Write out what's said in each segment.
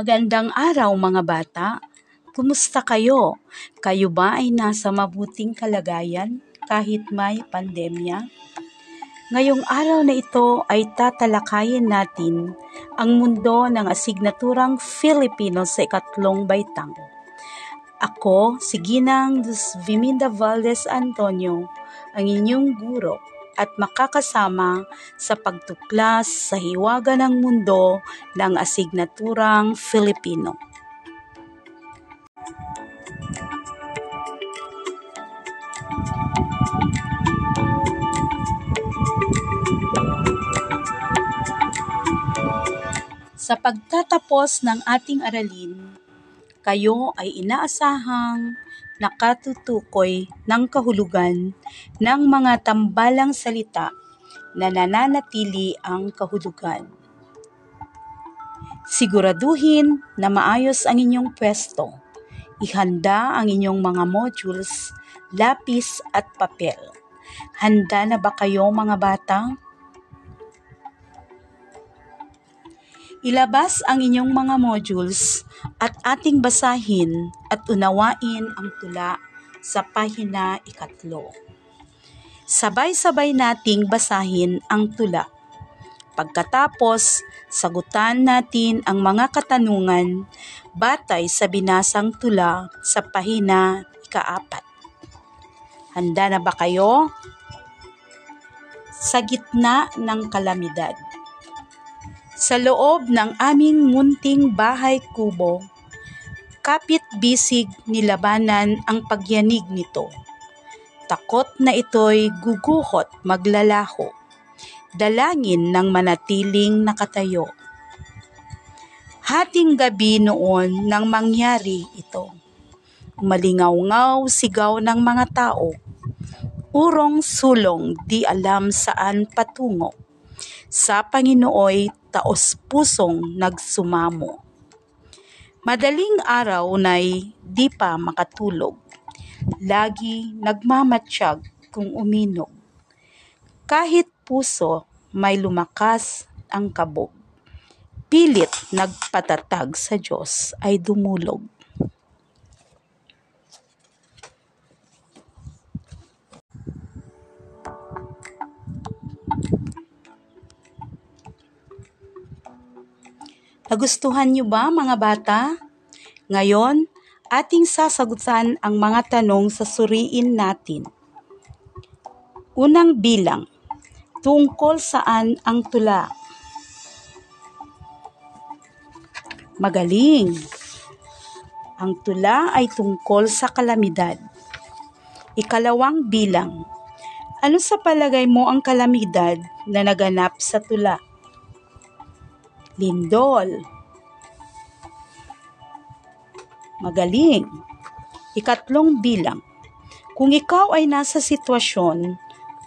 Magandang araw mga bata. Kumusta kayo? Kayo ba ay nasa mabuting kalagayan kahit may pandemya? Ngayong araw na ito ay tatalakayin natin ang mundo ng asignaturang Filipino sa ikatlong baitang. Ako, si Ginang Viminda Valdez Antonio, ang inyong guro at makakasama sa pagtuklas sa hiwaga ng mundo ng asignaturang Filipino. Sa pagtatapos ng ating aralin, kayo ay inaasahang nakatutukoy ng kahulugan ng mga tambalang salita na nananatili ang kahulugan. Siguraduhin na maayos ang inyong pwesto. Ihanda ang inyong mga modules, lapis at papel. Handa na ba kayo mga bata? Ilabas ang inyong mga modules at ating basahin at unawain ang tula sa pahina ikatlo. Sabay-sabay nating basahin ang tula. Pagkatapos, sagutan natin ang mga katanungan batay sa binasang tula sa pahina ikaapat. Handa na ba kayo? Sa gitna ng kalamidad sa loob ng aming munting bahay kubo, kapit bisig nilabanan ang pagyanig nito. Takot na ito'y guguhot maglalaho, dalangin ng manatiling nakatayo. Hating gabi noon nang mangyari ito. Malingaw-ngaw sigaw ng mga tao. Urong sulong di alam saan patungo. Sa Panginooy taos pusong nagsumamo. Madaling araw na'y di pa makatulog. Lagi nagmamatsyag kung uminog. Kahit puso may lumakas ang kabog. Pilit nagpatatag sa Diyos ay dumulog. Nagustuhan niyo ba mga bata? Ngayon, ating sasagutan ang mga tanong sa suriin natin. Unang bilang, tungkol saan ang tula? Magaling! Ang tula ay tungkol sa kalamidad. Ikalawang bilang, ano sa palagay mo ang kalamidad na naganap sa tula? Lindol. Magaling. Ikatlong bilang. Kung ikaw ay nasa sitwasyon,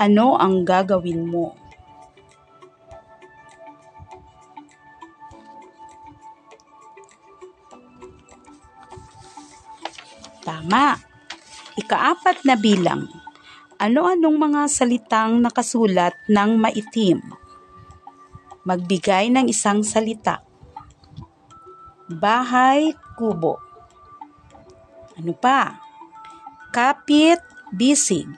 ano ang gagawin mo? Tama. Ikaapat na bilang. Ano-anong mga salitang nakasulat ng maitim? Magbigay ng isang salita. Bahay, kubo. Ano pa? Kapit, bisig.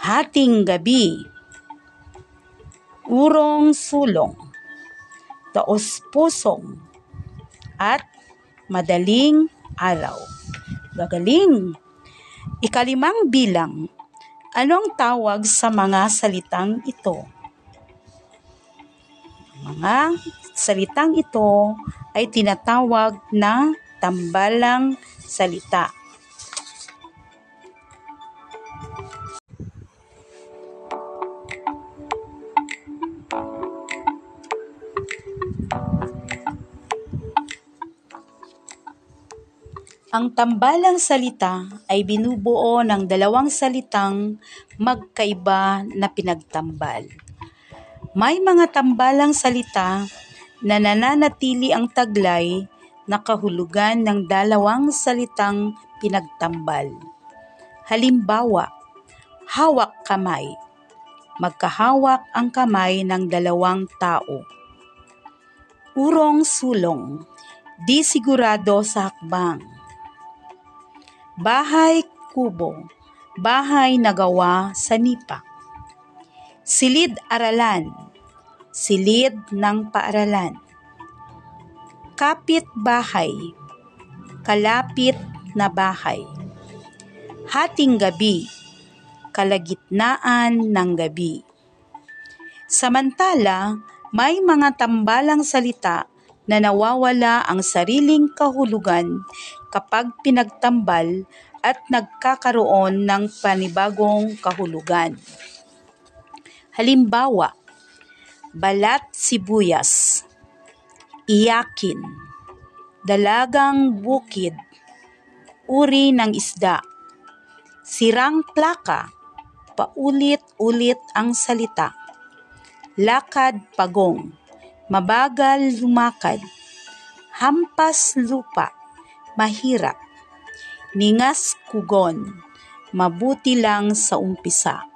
Hating gabi. Urong sulong. Taos pusong. At madaling araw. Gagaling. Ikalimang bilang. Ano ang tawag sa mga salitang ito? Mga salitang ito ay tinatawag na tambalang salita. Ang tambalang salita ay binubuo ng dalawang salitang magkaiba na pinagtambal. May mga tambalang salita na nananatili ang taglay na kahulugan ng dalawang salitang pinagtambal. Halimbawa, hawak kamay. Magkahawak ang kamay ng dalawang tao. Urong sulong, di sigurado sa hakbang. Bahay kubo, bahay na gawa sa nipa. Silid aralan, silid ng paaralan. Kapit bahay, kalapit na bahay. Hating gabi, kalagitnaan ng gabi. Samantala, may mga tambalang salita na nawawala ang sariling kahulugan kapag pinagtambal at nagkakaroon ng panibagong kahulugan. Halimbawa, balat sibuyas, iyakin, dalagang bukid, uri ng isda, sirang plaka, paulit-ulit ang salita, lakad pagong, mabagal lumakad, hampas lupa, mahirap, ningas kugon, mabuti lang sa umpisa.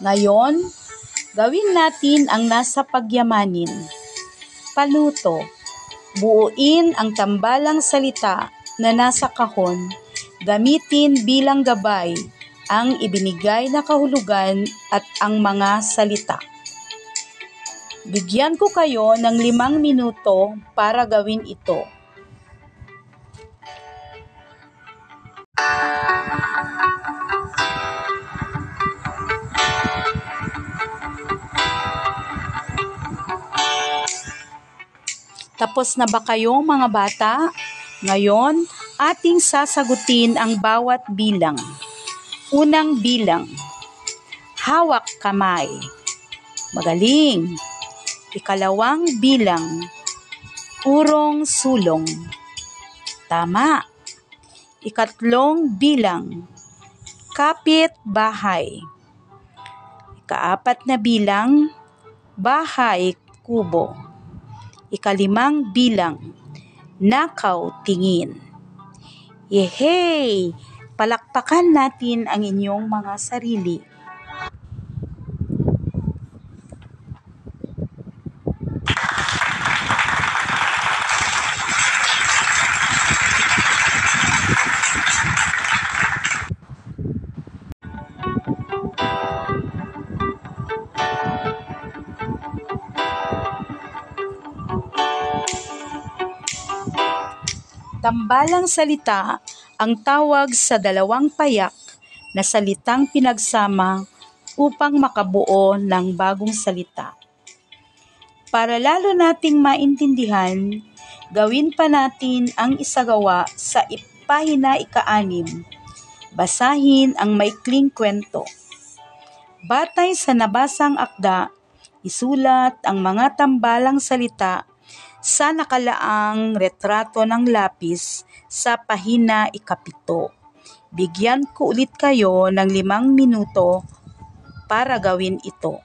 Ngayon, gawin natin ang nasa pagyamanin. Paluto. Buuin ang tambalang salita na nasa kahon. Gamitin bilang gabay ang ibinigay na kahulugan at ang mga salita. Bigyan ko kayo ng limang minuto para gawin ito. Tapos na ba kayo mga bata? Ngayon, ating sasagutin ang bawat bilang. Unang bilang, hawak kamay. Magaling. Ikalawang bilang, urong sulong. Tama. Ikatlong bilang, kapit bahay. Ikaapat na bilang, bahay kubo. Ikalimang bilang, nakaw tingin. Yehey! Palakpakan natin ang inyong mga sarili. Tambalang salita ang tawag sa dalawang payak na salitang pinagsama upang makabuo ng bagong salita. Para lalo nating maintindihan, gawin pa natin ang isagawa sa ipahina ika-anim. Basahin ang maikling kwento. Batay sa nabasang akda, isulat ang mga tambalang salita sa nakalaang retrato ng lapis sa pahina ikapito. Bigyan ko ulit kayo ng limang minuto para gawin ito.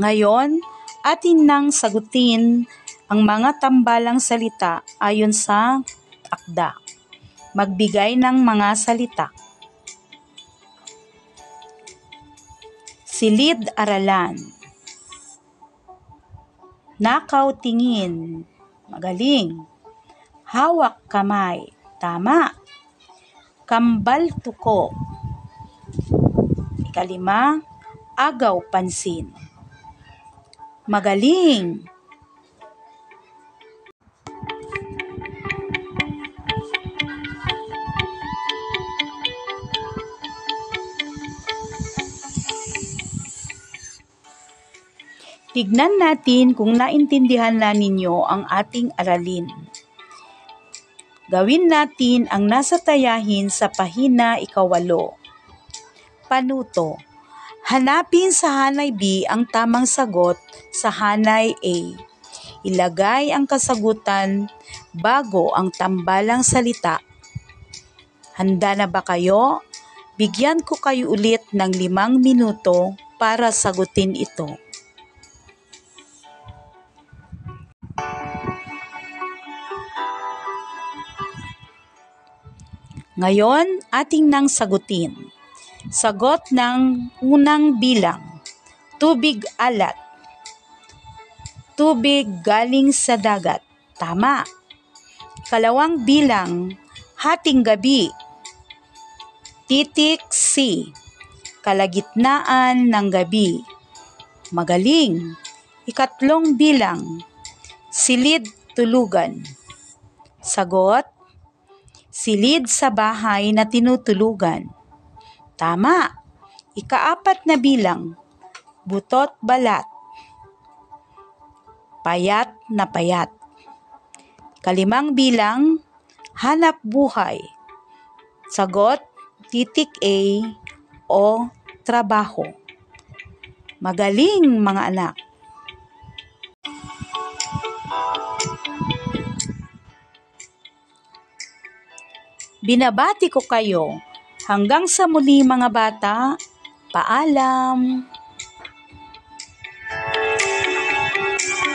Ngayon, atin nang sagutin ang mga tambalang salita ayon sa akda. Magbigay ng mga salita. Silid aralan. Nakaw tingin. Magaling. Hawak kamay. Tama. Kambal tuko. Ikalima, agaw pansin. Magaling. Tignan natin kung naintindihan na ninyo ang ating aralin. Gawin natin ang nasa tayahin sa pahina ikawalo. Panuto. Hanapin sa hanay B ang tamang sagot sa hanay A. Ilagay ang kasagutan bago ang tambalang salita. Handa na ba kayo? Bigyan ko kayo ulit ng limang minuto para sagutin ito. Ngayon, ating nang sagutin. Sagot ng unang bilang. Tubig alat. Tubig galing sa dagat. Tama. Kalawang bilang. Hating gabi. Titik C. Kalagitnaan ng gabi. Magaling. Ikatlong bilang. Silid tulugan. Sagot, silid sa bahay na tinutulugan. Tama. Ikaapat na bilang, butot balat. Payat na payat. Kalimang bilang, hanap buhay. Sagot, titik A o trabaho. Magaling mga anak. Binabati ko kayo. Hanggang sa muli mga bata, paalam!